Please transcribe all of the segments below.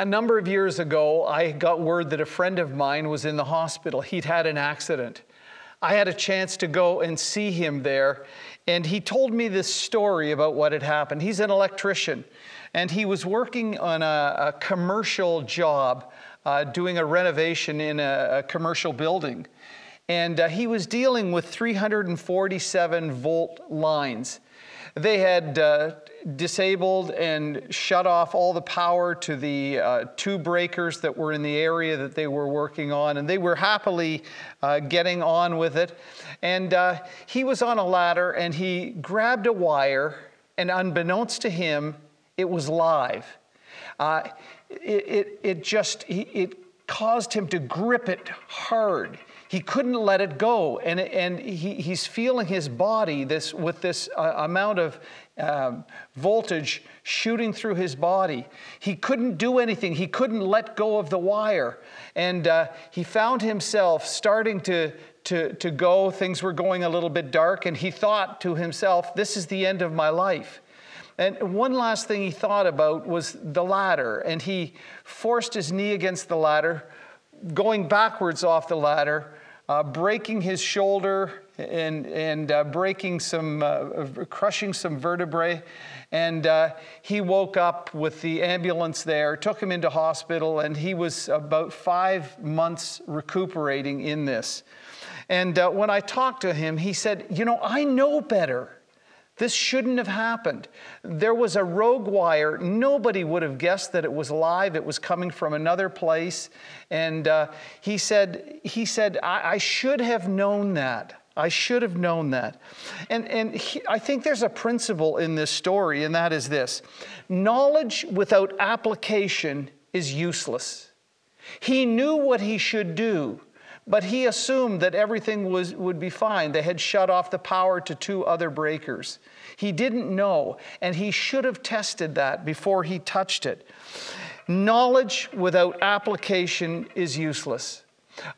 A number of years ago, I got word that a friend of mine was in the hospital. He'd had an accident. I had a chance to go and see him there, and he told me this story about what had happened. He's an electrician, and he was working on a, a commercial job, uh, doing a renovation in a, a commercial building. And uh, he was dealing with 347 volt lines. They had uh, disabled and shut off all the power to the uh, two breakers that were in the area that they were working on, and they were happily uh, getting on with it. And uh, he was on a ladder and he grabbed a wire, and unbeknownst to him, it was live. Uh, it, it, it, just, it caused him to grip it hard he couldn't let it go. And, and he, he's feeling his body this, with this uh, amount of um, voltage shooting through his body. He couldn't do anything, he couldn't let go of the wire. And uh, he found himself starting to, to, to go. Things were going a little bit dark, and he thought to himself, This is the end of my life. And one last thing he thought about was the ladder, and he forced his knee against the ladder, going backwards off the ladder, uh, breaking his shoulder and, and uh, breaking some, uh, crushing some vertebrae. And uh, he woke up with the ambulance there, took him into hospital, and he was about five months recuperating in this. And uh, when I talked to him, he said, You know, I know better. This shouldn't have happened. There was a rogue wire. Nobody would have guessed that it was live. It was coming from another place. And uh, he said, he said I, I, should have known that. I should have known that. And, and he, I think there's a principle in this story, and that is this knowledge without application is useless. He knew what he should do but he assumed that everything was, would be fine. They had shut off the power to two other breakers. He didn't know, and he should have tested that before he touched it. Knowledge without application is useless.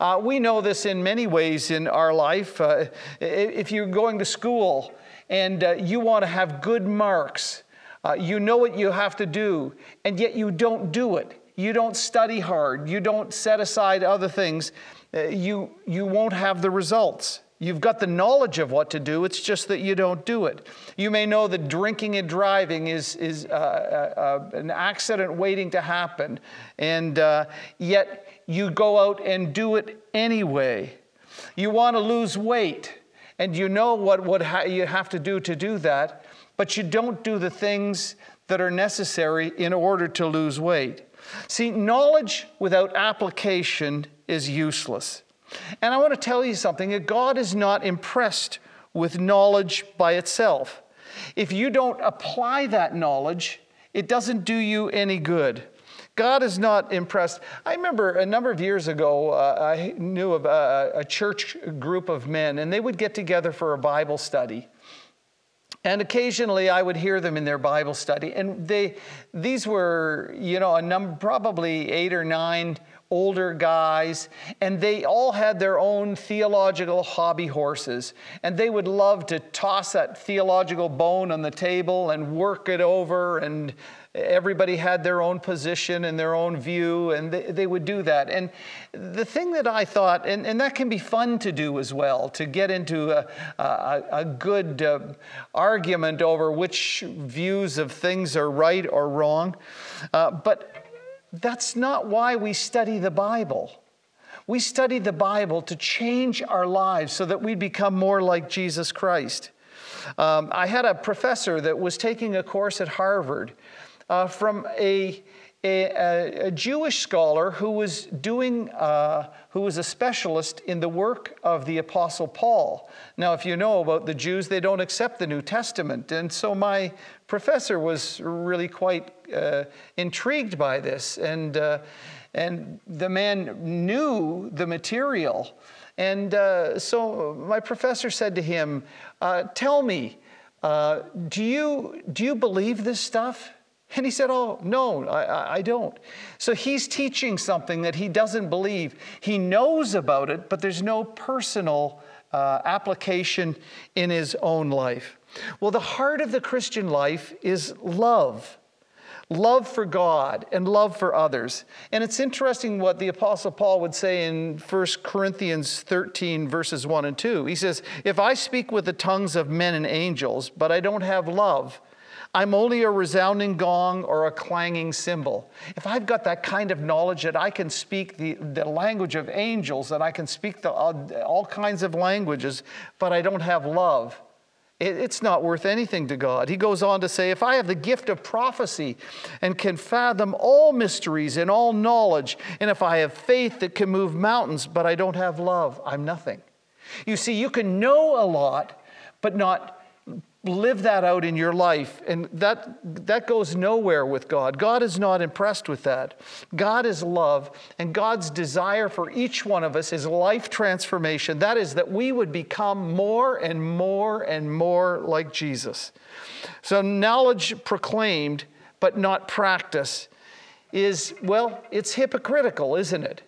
Uh, we know this in many ways in our life. Uh, if you're going to school and uh, you want to have good marks, uh, you know what you have to do, and yet you don't do it. You don't study hard. You don't set aside other things you, you won't have the results. You've got the knowledge of what to do, it's just that you don't do it. You may know that drinking and driving is, is uh, uh, uh, an accident waiting to happen, and uh, yet you go out and do it anyway. You want to lose weight, and you know what, what ha- you have to do to do that, but you don't do the things that are necessary in order to lose weight. See, knowledge without application is useless. And I want to tell you something that God is not impressed with knowledge by itself. If you don't apply that knowledge, it doesn't do you any good. God is not impressed. I remember a number of years ago, uh, I knew of a, a church group of men, and they would get together for a Bible study. And occasionally I would hear them in their Bible study. And they, these were, you know, a number, probably eight or nine older guys, and they all had their own theological hobby horses. And they would love to toss that theological bone on the table and work it over and everybody had their own position and their own view, and they, they would do that. And the thing that I thought, and, and that can be fun to do as well, to get into a, a, a good uh, argument over which views of things are right or wrong. Uh, but that's not why we study the Bible. We study the Bible to change our lives so that we become more like Jesus Christ. Um, I had a professor that was taking a course at Harvard uh, from a, a, a, Jewish scholar who was doing, uh, who was a specialist in the work of the Apostle Paul. Now, if you know about the Jews, they don't accept the New Testament. And so my professor was really quite uh, intrigued by this. And, uh, and the man knew the material. And uh, so my professor said to him, uh, Tell me, do, you, do you believe this stuff? And he said, Oh, no, I, I, don't. So he's teaching something that he doesn't believe. He knows about it, but there's no personal uh, application in his own life. Well, the heart of the Christian life is love. love for God and love for others. And it's interesting what the Apostle Paul would say in 1 Corinthians 13, verses 1 and 2. He says, If I speak with the tongues of men and angels, but I don't have love, I'm only a resounding gong or a clanging cymbal. If I've got that kind of knowledge that I can speak the, the language of angels that I can speak the, uh, all kinds of languages, but I don't have love, it, it's not worth anything to God. He goes on to say, If I have the gift of prophecy and can fathom all mysteries and all knowledge, and if I have faith that can move mountains, but I don't have love, I'm nothing. You see, you can know a lot, but not live that out in your life and that that goes nowhere with god. God is not impressed with that. God is love and god's desire for each one of us is life transformation. That is that we would become more and more and more like jesus. So knowledge proclaimed but not practice is well it's hypocritical isn't it?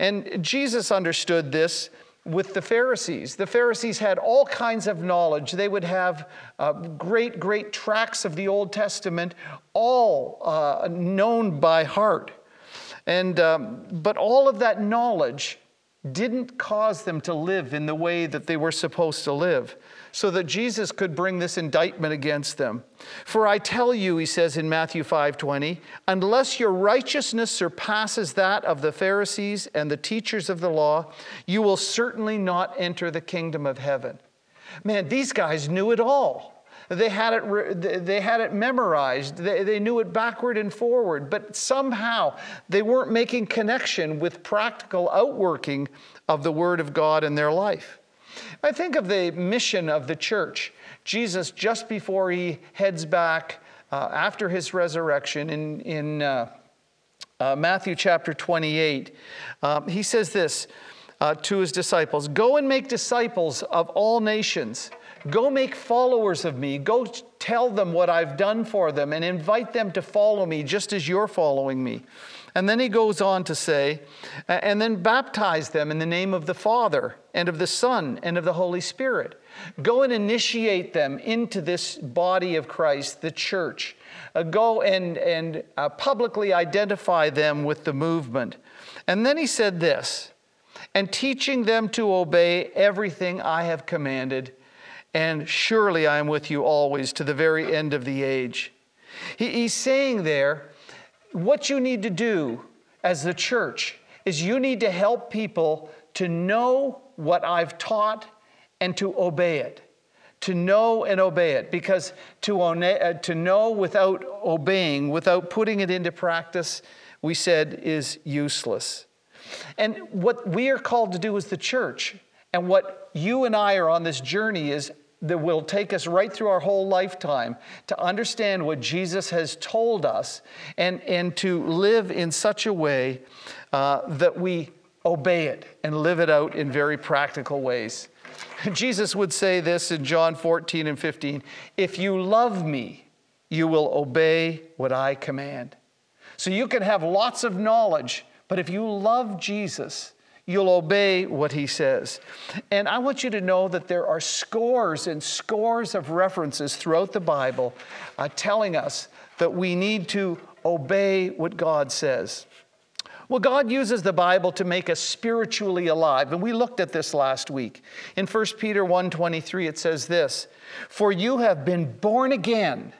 And jesus understood this with the Pharisees. The Pharisees had all kinds of knowledge. They would have uh, great, great tracts of the Old Testament, all uh, known by heart. And, um, but all of that knowledge didn't cause them to live in the way that they were supposed to live so that Jesus could bring this indictment against them. For I tell you, he says in Matthew 5:20, unless your righteousness surpasses that of the Pharisees and the teachers of the law, you will certainly not enter the kingdom of heaven. Man, these guys knew it all. They had it, they had it memorized. They, they knew it backward and forward, but somehow they weren't making connection with practical outworking of the Word of God in their life. I think of the mission of the church. Jesus, just before he heads back uh, after his resurrection in, in uh, uh, Matthew chapter 28, um, he says this uh, to his disciples Go and make disciples of all nations. Go make followers of me. Go tell them what I've done for them and invite them to follow me just as you're following me. And then he goes on to say, and then baptize them in the name of the Father and of the Son and of the Holy Spirit. Go and initiate them into this body of Christ, the church. Uh, go and, and uh, publicly identify them with the movement. And then he said this, and teaching them to obey everything I have commanded, and surely I am with you always to the very end of the age. He, he's saying there, what you need to do as the church is you need to help people to know what I've taught and to obey it. To know and obey it. Because to, uh, to know without obeying, without putting it into practice, we said is useless. And what we are called to do as the church, and what you and I are on this journey is that will take us right through our whole lifetime to understand what Jesus has told us and, and to live in such a way uh, that we obey it and live it out in very practical ways. Jesus would say this in John 14 and 15 If you love me, you will obey what I command. So you can have lots of knowledge, but if you love Jesus, you'll obey what he says. And I want you to know that there are scores and scores of references throughout the Bible uh, telling us that we need to obey what God says. Well, God uses the Bible to make us spiritually alive, and we looked at this last week. In 1 Peter 1:23 it says this, "For you have been born again,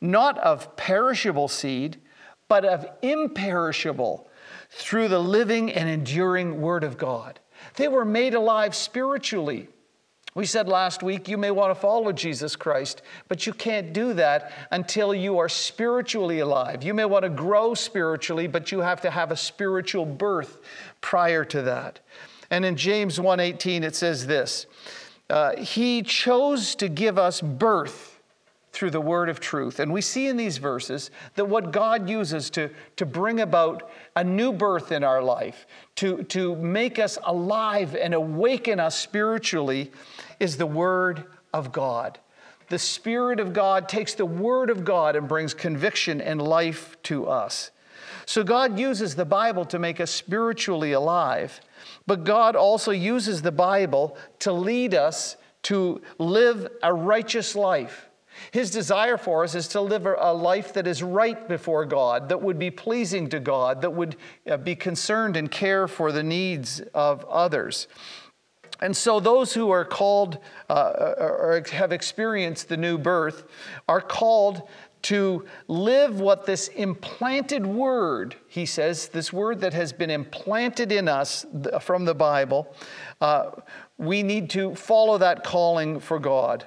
not of perishable seed, but of imperishable through the living and enduring Word of God. They were made alive spiritually. We said last week you may want to follow Jesus Christ, but you can't do that until you are spiritually alive. You may want to grow spiritually, but you have to have a spiritual birth prior to that. And in James 1:18 it says this, uh, he chose to give us birth through the word of truth. And we see in these verses that what God uses to, to bring about a new birth in our life, to, to make us alive and awaken us spiritually, is the word of God. The Spirit of God takes the word of God and brings conviction and life to us. So God uses the Bible to make us spiritually alive, but God also uses the Bible to lead us to live a righteous life His desire for us is to live a life that is right before God, that would be pleasing to God, that would uh, be concerned and care for the needs of others. And so, those who are called uh, or have experienced the new birth are called to live what this implanted word, he says, this word that has been implanted in us from the Bible, uh, we need to follow that calling for God.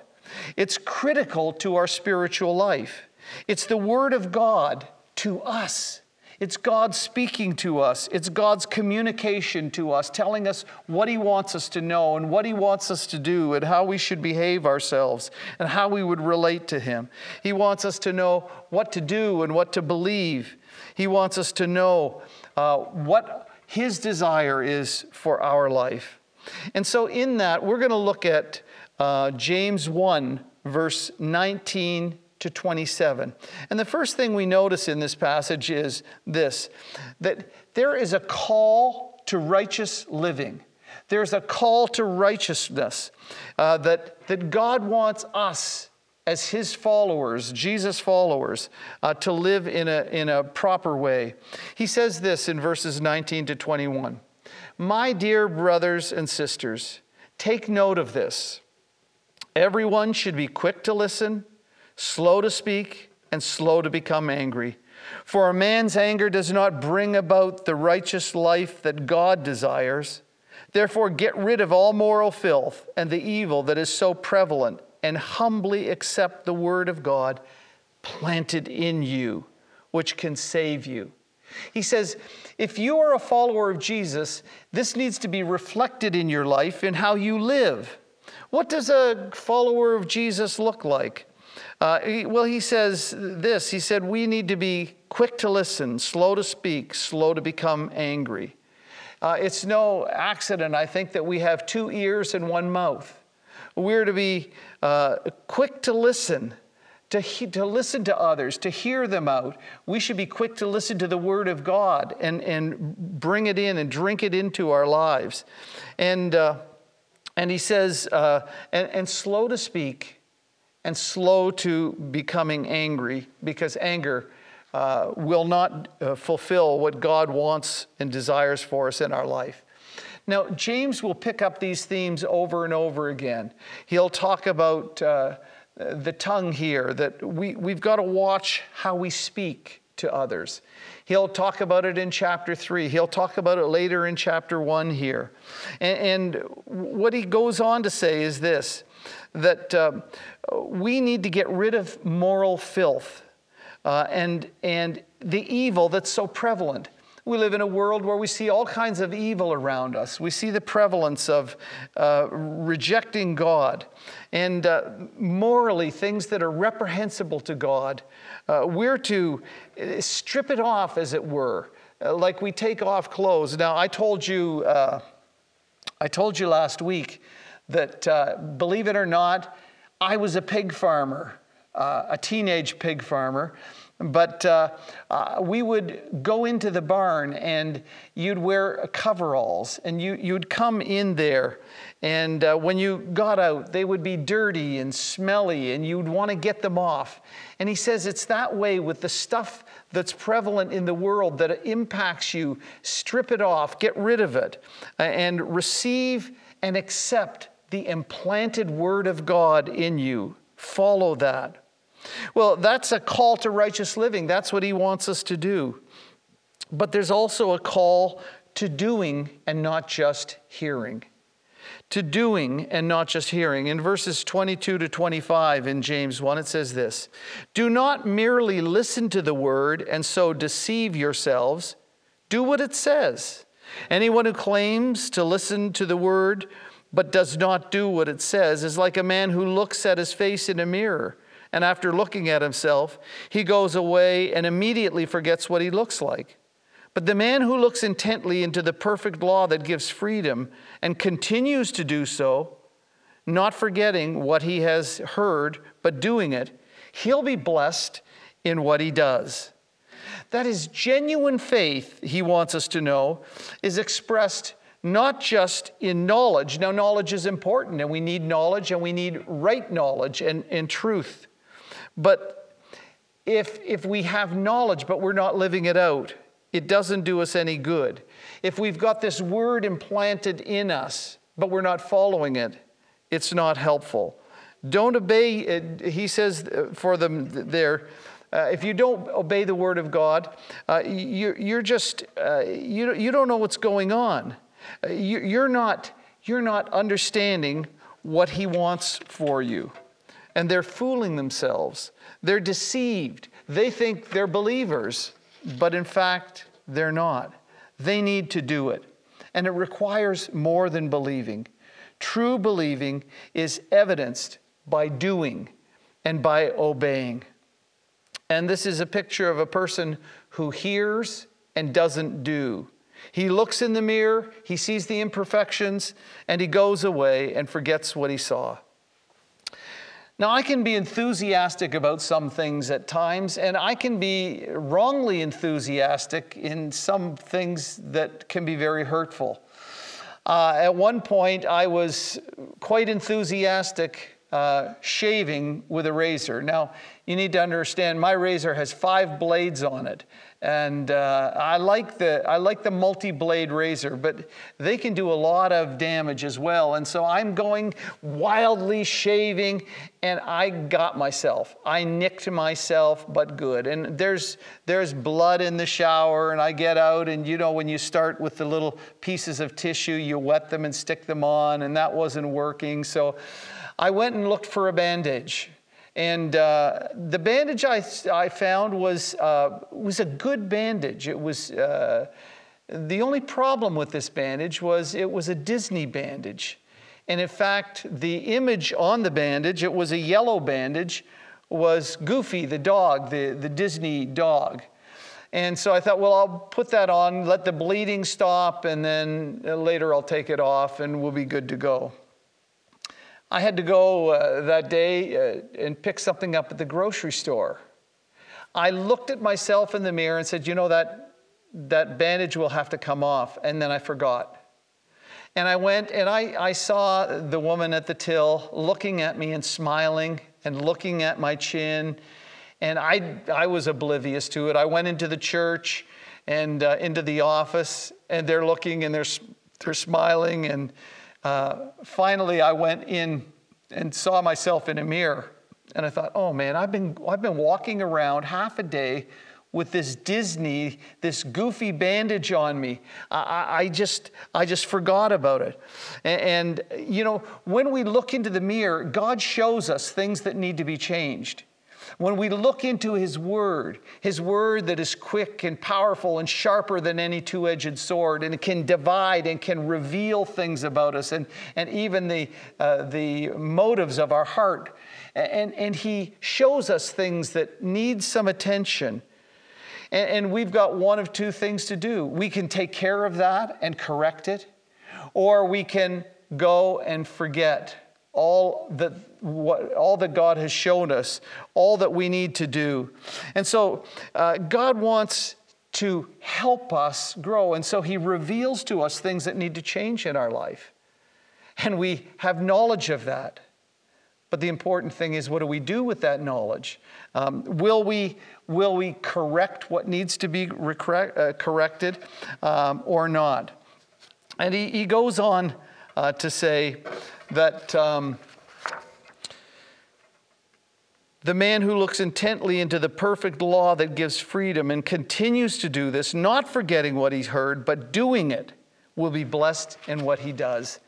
It's critical to our spiritual life. It's the word of God to us. It's God speaking to us. It's God's communication to us, telling us what He wants us to know and what He wants us to do and how we should behave ourselves and how we would relate to Him. He wants us to know what to do and what to believe. He wants us to know uh, what His desire is for our life. And so, in that, we're going to look at uh, James 1, verse 19 to 27. And the first thing we notice in this passage is this that there is a call to righteous living. There's a call to righteousness uh, that, that God wants us as his followers, Jesus followers, uh, to live in a, in a proper way. He says this in verses 19 to 21 My dear brothers and sisters, take note of this. Everyone should be quick to listen slow to speak, and slow to become angry. For a man's anger does not bring about the righteous life that God desires. Therefore, get rid of all moral filth and the evil that is so prevalent, and humbly accept the word of God planted in you, which can save you. He says, if you are a follower of Jesus, this needs to be reflected in your life in how you live. What does a follower of Jesus look like? Uh, well, he says this He said, We need to be quick to listen, slow to speak, slow to become angry. Uh, it's no accident, I think, that we have two ears and one mouth. We're to be uh, quick to listen, to, he, to listen to others, to hear them out. We should be quick to listen to the Word of God and, and bring it in and drink it into our lives. And, uh, and he says, uh, and, and slow to speak and slow to becoming angry because anger uh, will not uh, fulfill what God wants and desires for us in our life. Now, James will pick up these themes over and over again. He'll talk about uh, the tongue here, that we, we've got to watch how we speak to others. He'll talk about it in chapter 3. He'll talk about it later in chapter 1 here. And, and what he goes on to say is this that uh, we need to get rid of moral filth uh, and, and the evil that's so prevalent. We live in a world where we see all kinds of evil around us. We see the prevalence of uh, rejecting God and uh, morally things that are reprehensible to God. Uh, we're to uh, strip it off, as it were, uh, like we take off clothes. Now, I told you, uh, I told you last week that, believe it or not, I was a pig farmer, a teenage pig farmer. But uh, uh, we would go into the barn and you'd wear coveralls and you, you'd come in there. And uh, when you got out, they would be dirty and smelly and you'd want to get them off. And he says it's that way with the stuff that's prevalent in the world that impacts you. Strip it off, get rid of it, and receive and accept the implanted word of God in you. Follow that. Well, that's a call to righteous living. That's what he wants us to do. But there's also a call to doing and not just hearing. To doing and not just hearing. In verses 22 to 25 in James 1, it says this Do not merely listen to the word and so deceive yourselves. Do what it says. Anyone who claims to listen to the word but does not do what it says is like a man who looks at his face in a mirror. And after looking at himself, he goes away and immediately forgets what he looks like. But the man who looks intently into the perfect law that gives freedom and continues to do so, not forgetting what he has heard, but doing it, he'll be blessed in what he does. That is genuine faith, he wants us to know, is expressed not just in knowledge. Now, knowledge is important, and we need knowledge and we need right knowledge and, and truth. But if, if we have knowledge but we're not living it out, it doesn't do us any good. If we've got this word implanted in us but we're not following it, it's not helpful. Don't obey, he says for them there, uh, if you don't obey the word of God, uh, you, you're just, uh, you, you don't know what's going on. Uh, you, you're, not, you're not understanding what he wants for you. And they're fooling themselves. They're deceived. They think they're believers, but in fact, they're not. They need to do it. And it requires more than believing. True believing is evidenced by doing and by obeying. And this is a picture of a person who hears and doesn't do. He looks in the mirror, he sees the imperfections, and he goes away and forgets what he saw. Now, I can be enthusiastic about some things at times, and I can be wrongly enthusiastic in some things that can be very hurtful. Uh, at one point, I was quite enthusiastic uh, shaving with a razor. Now, you need to understand my razor has five blades on it. And uh, I like the I like the multi-blade razor, but they can do a lot of damage as well. And so I'm going wildly shaving, and I got myself. I nicked myself, but good. And there's there's blood in the shower, and I get out, and you know when you start with the little pieces of tissue, you wet them and stick them on, and that wasn't working. So I went and looked for a bandage. And uh, the bandage I, I found was, uh, was a good bandage. It was, uh, the only problem with this bandage was it was a Disney bandage. And in fact, the image on the bandage, it was a yellow bandage, was Goofy, the dog, the, the Disney dog. And so I thought, well, I'll put that on, let the bleeding stop, and then later I'll take it off and we'll be good to go. I had to go uh, that day uh, and pick something up at the grocery store. I looked at myself in the mirror and said, You know, that, that bandage will have to come off. And then I forgot. And I went and I, I saw the woman at the till looking at me and smiling and looking at my chin. And I, I was oblivious to it. I went into the church and uh, into the office, and they're looking and they're, they're smiling. And uh, finally, I went in and saw myself in a mirror. And I thought, oh man, I've been, I've been walking around half a day with this Disney, this goofy bandage on me. I, I, just, I just forgot about it. And, and, you know, when we look into the mirror, God shows us things that need to be changed. When we look into His Word, His Word that is quick and powerful and sharper than any two edged sword, and it can divide and can reveal things about us and, and even the, uh, the motives of our heart. And, and He shows us things that need some attention. And, and we've got one of two things to do we can take care of that and correct it, or we can go and forget all that, what, all that God has shown us, all that we need to do. And so uh, God wants to help us grow. And so He reveals to us things that need to change in our life. And we have knowledge of that. But the important thing is, what do we do with that knowledge? Um, will, we, will we correct what needs to be uh, corrected um, or not? And he, he goes on uh, to say, that um, the man who looks intently into the perfect law that gives freedom and continues to do this, not forgetting what he's heard, but doing it, will be blessed in what he does.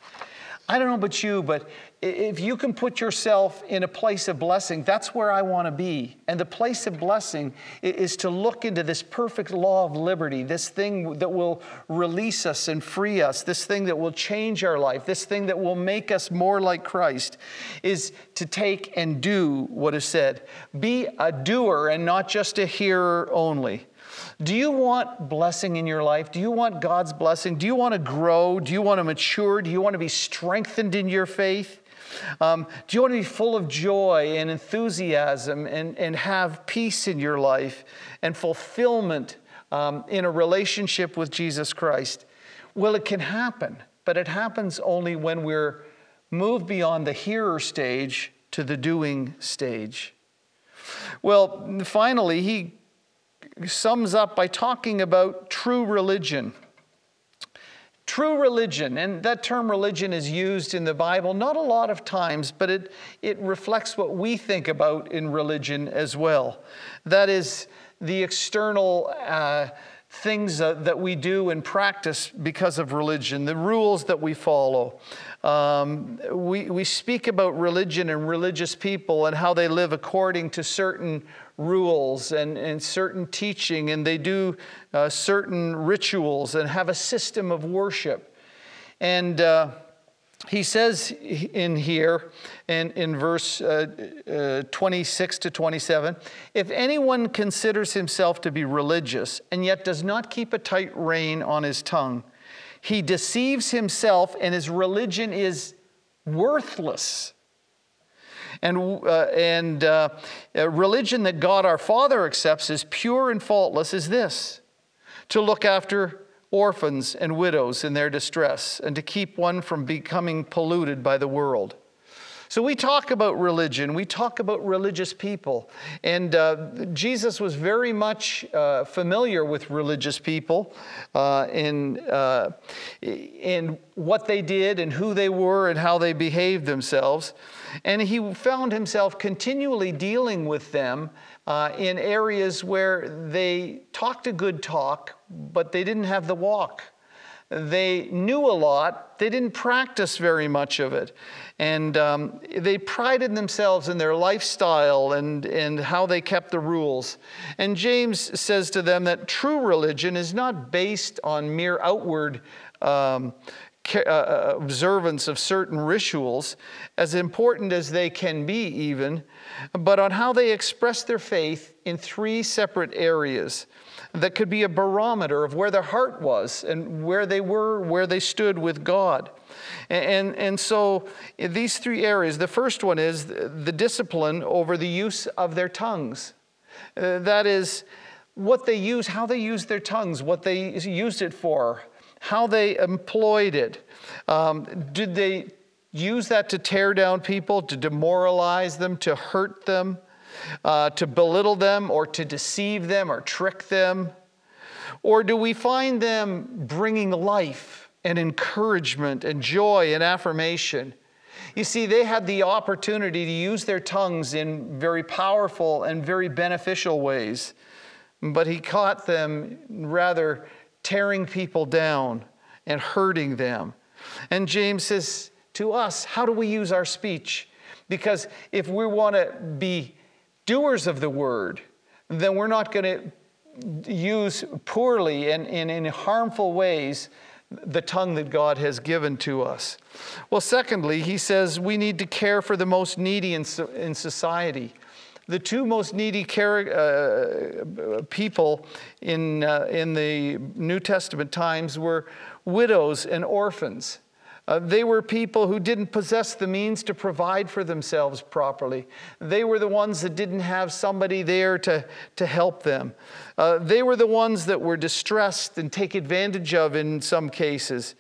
I don't know about you, but if you can put yourself in a place of blessing, that's where I want to be. And the place of blessing is to look into this perfect law of liberty, this thing that will release us and free us, this thing that will change our life, this thing that will make us more like Christ, is to take and do what is said. Be a doer and not just a hearer only. Do you want blessing in your life? Do you want God's blessing? Do you want to grow? Do you want to mature? Do you want to be strengthened in your faith? Um, do you want to be full of joy and enthusiasm and, and have peace in your life and fulfillment um, in a relationship with Jesus Christ? Well, it can happen, but it happens only when we're moved beyond the hearer stage to the doing stage. Well, finally, he sums up by talking about true religion. True religion, and that term religion is used in the Bible not a lot of times, but it, it reflects what we think about in religion as well. That is the external uh, things uh, that we do and practice because of religion, the rules that we follow. Um, we, we speak about religion and religious people and how they live according to certain rules and, and certain teaching, and they do uh, certain rituals and have a system of worship. And uh, he says in here, in, in verse uh, uh, 26 to 27, if anyone considers himself to be religious and yet does not keep a tight rein on his tongue, he deceives himself and his religion is worthless. And, uh, and uh, religion that God our Father accepts as pure and faultless is this to look after orphans and widows in their distress and to keep one from becoming polluted by the world. So we talk about religion, we talk about religious people. And uh, Jesus was very much uh, familiar with religious people uh, in, uh, in what they did and who they were and how they behaved themselves. And he found himself continually dealing with them uh, in areas where they talked a good talk, but they didn't have the walk. They knew a lot, they didn't practice very much of it. And um, they prided themselves in their lifestyle and, and how they kept the rules. And James says to them that true religion is not based on mere outward um, uh, uh, observance of certain rituals, as important as they can be, even, but on how they express their faith in three separate areas that could be a barometer of where their heart was and where they were, where they stood with God. And, and, and so, these three areas the first one is the discipline over the use of their tongues. Uh, that is, what they use, how they use their tongues, what they used it for, how they employed it. Um, did they use that to tear down people, to demoralize them, to hurt them, uh, to belittle them, or to deceive them or trick them? Or do we find them bringing life and encouragement and joy and affirmation? You see, they had the opportunity to use their tongues in very powerful and very beneficial ways, but he caught them rather tearing people down and hurting them. And James says to us, how do we use our speech? Because if we want to be doers of the word, then we're not going to use poorly and, and in harmful ways the tongue that God has given to us. Well, secondly, he says we need to care for the most needy in, in society. The two most needy uh, people in, uh, in the New Testament times were widows and orphans. Uh, they were people who didn't possess the means to provide for themselves properly. They were the ones that didn't have somebody there to, to help them. Uh, they were the ones that were distressed and take advantage of in some cases.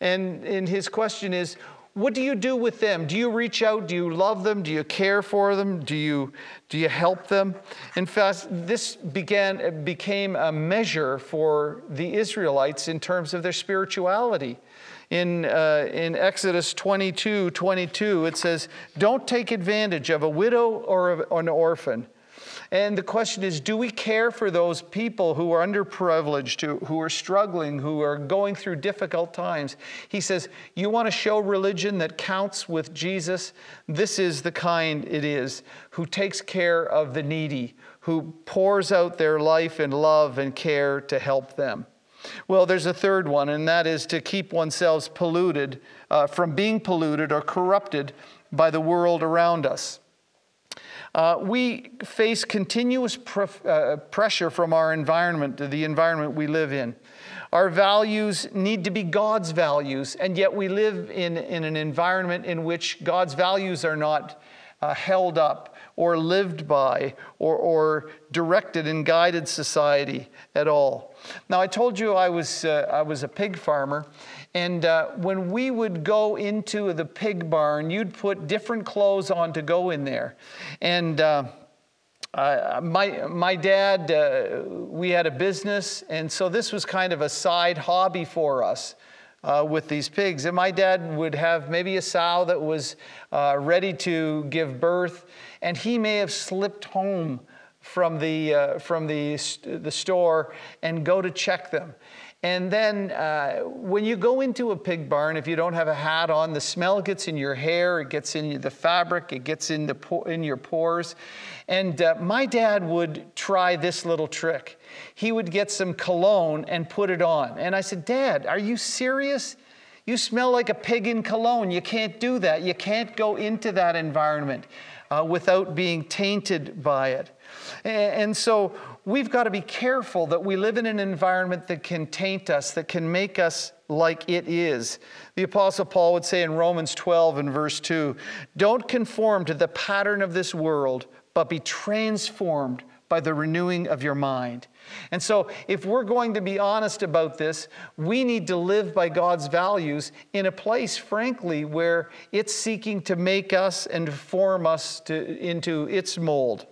And, and his question is what do you do with them? Do you reach out? Do you love them? Do you care for them? Do you, do you help them? In fact, this began, became a measure for the Israelites in terms of their spirituality. In, uh, in Exodus 22 22, it says, Don't take advantage of a widow or an orphan and the question is do we care for those people who are underprivileged, who are struggling, who are going through difficult times? He says, You want to show religion that counts with Jesus? This is the kind it is who takes care of the needy, who pours out their life in love and care to help them. Well, there's a third one, and that is to keep oneself polluted uh, from being polluted or corrupted by the world around us. Uh, we face continuous pr- uh, pressure from our environment, the environment we live in. Our values need to be God's values, and yet we live in, in an environment in which God's values are not uh, held up or lived by or, or directed and guided society at all. Now, I told you I was, uh, I was a pig farmer, and uh, when we would go into the pig barn, you'd put different clothes on to go in there. And uh, my, my dad, uh, we had a business, and so this was kind of a side hobby for us. Uh, with these pigs. And my dad would have maybe a sow that was uh, ready to give birth, and he may have slipped home from the, uh, from the, the store and go to check them. And then uh, when you go into a pig barn, if you don't have a hat on, the smell gets in your hair, it gets in the fabric, it gets in, the in your pores. And uh, my dad would try this little trick. He would get some cologne and put it on. And I said, Dad, are you serious? You smell like a pig in cologne. You can't do that. You can't go into that environment uh, without being tainted by it. And so we've got to be careful that we live in an environment that can taint us, that can make us like it is. The Apostle Paul would say in Romans 12 and verse 2 Don't conform to the pattern of this world, but be transformed by the renewing of your mind. And so, if we're going to be honest about this, we need to live by God's values in a place, frankly, where it's seeking to make us and form us to, into its mold.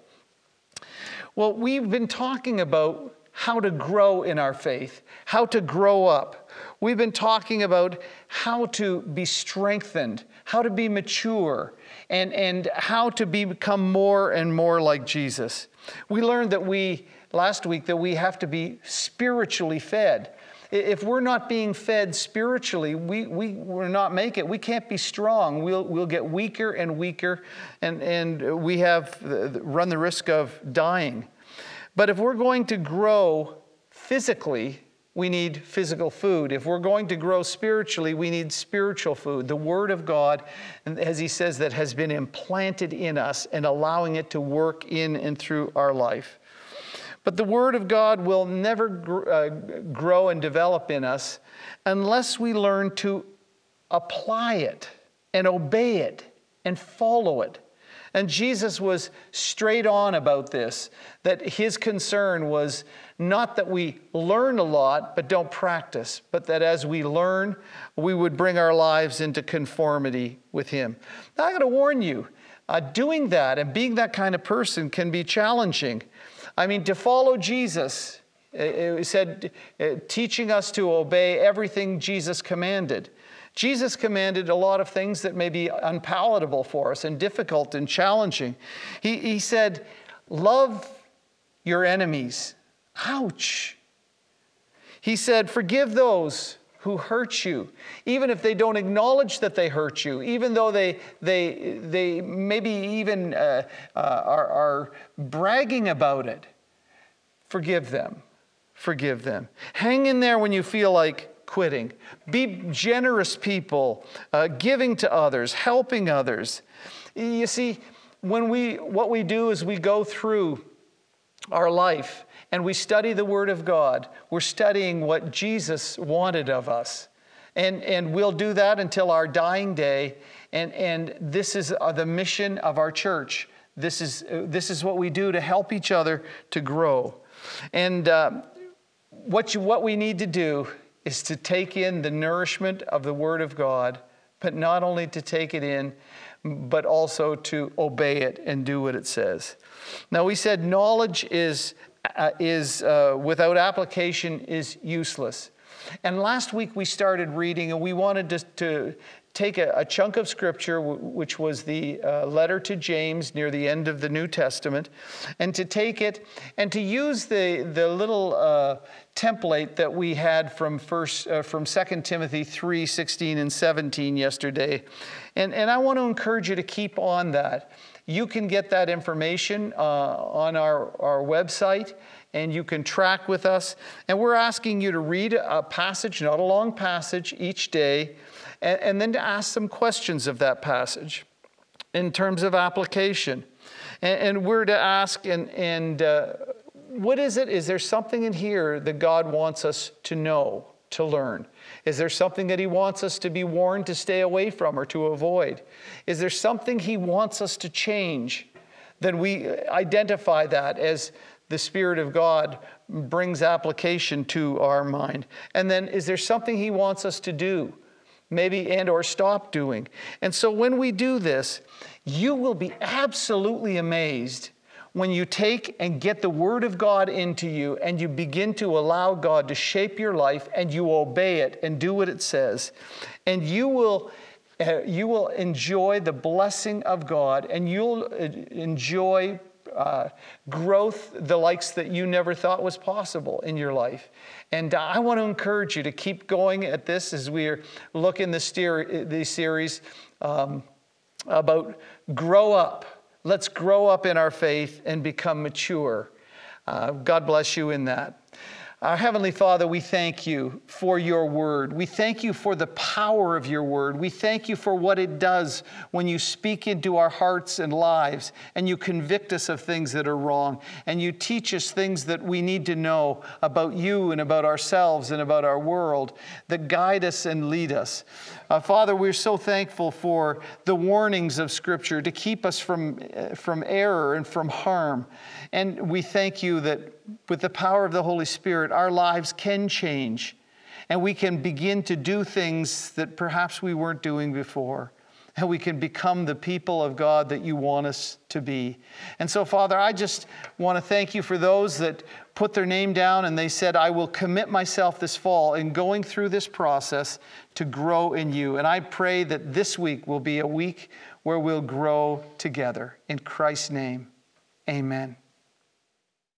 Well, we've been talking about how to grow in our faith, how to grow up. We've been talking about how to be strengthened, how to be mature, and, and how to be, become more and more like Jesus. We learned that we, last week, that we have to be spiritually fed. If we're not being fed spiritually, we, we will not make it. We can't be strong. We'll, we'll get weaker and weaker, and, and we have run the risk of dying. But if we're going to grow physically, we need physical food. If we're going to grow spiritually, we need spiritual food. The Word of God, as he says, that has been implanted in us and allowing it to work in and through our life. But the Word of God will never gr- uh, grow and develop in us unless we learn to apply it and obey it and follow it. And Jesus was straight on about this, that his concern was not that we learn a lot but don't practice, but that as we learn, we would bring our lives into conformity with him. Now, I got to warn you, uh, doing that and being that kind of person can be challenging. I mean, to follow Jesus, it said, uh, teaching us to obey everything Jesus commanded. Jesus commanded a lot of things that may be unpalatable for us and difficult and challenging. He, he said, Love your enemies. Ouch. He said, Forgive those who hurt you, even if they don't acknowledge that they hurt you, even though they, they, they maybe even uh, uh, are, are bragging about it. Forgive them. Forgive them. Hang in there when you feel like quitting. Be generous people, uh, giving to others, helping others. You see, when we, what we do is we go through our life and we study the Word of God. We're studying what Jesus wanted of us. And, and we'll do that until our dying day. And, and this is uh, the mission of our church. This is, uh, this is what we do to help each other to grow. And uh, what, you, what we need to do is to take in the nourishment of the Word of God, but not only to take it in, but also to obey it and do what it says. Now, we said knowledge is uh, is uh, without application is useless. And last week we started reading, and we wanted to, to take a, a, chunk of scripture, w- which was the uh, letter to James near the end of the New Testament, and to take it and to use the, the little uh, template that we had from first uh, from 2 Timothy 3 16 and 17 yesterday. And, and I want to encourage you to keep on that. You can get that information uh, on our, our website and you can track with us. And we're asking you to read a passage, not a long passage, each day, and, and then to ask some questions of that passage in terms of application. And, and we're to ask, and, and uh, what is it? Is there something in here that God wants us to know, to learn? Is there something that He wants us to be warned to stay away from or to avoid? Is there something He wants us to change? Then we identify that as the Spirit of God brings application to our mind. And then is there something He wants us to do? Maybe and or stop doing. And so when we do this, you will be absolutely amazed when you take and get the Word of God into you and you begin to allow God to shape your life and you obey it and do what it says, and you will. Uh, you will enjoy the blessing of God and you'll uh, enjoy uh, growth, the likes that you never thought was possible in your life. And uh, I want to encourage you to keep going at this as we are looking this, this series um, about grow up. Let's grow up in our faith and become mature. Uh, God bless you in that. Our Heavenly Father, we thank you for your word. We thank you for the power of your word. We thank you for what it does when you speak into our hearts and lives and you convict us of things that are wrong and you teach us things that we need to know about you and about ourselves and about our world that guide us and lead us. Uh, Father, we're so thankful for the warnings of Scripture to keep us from, uh, from error and from harm. And we thank you that with the power of the Holy Spirit, our lives can change and we can begin to do things that perhaps we weren't doing before and we can become the people of God that you want us to be. And so, Father, I just want to thank you for those that put their name down and they said, I will commit myself this fall in going through this process to grow in you. And I pray that this week will be a week where we'll grow together. In Christ's name, amen.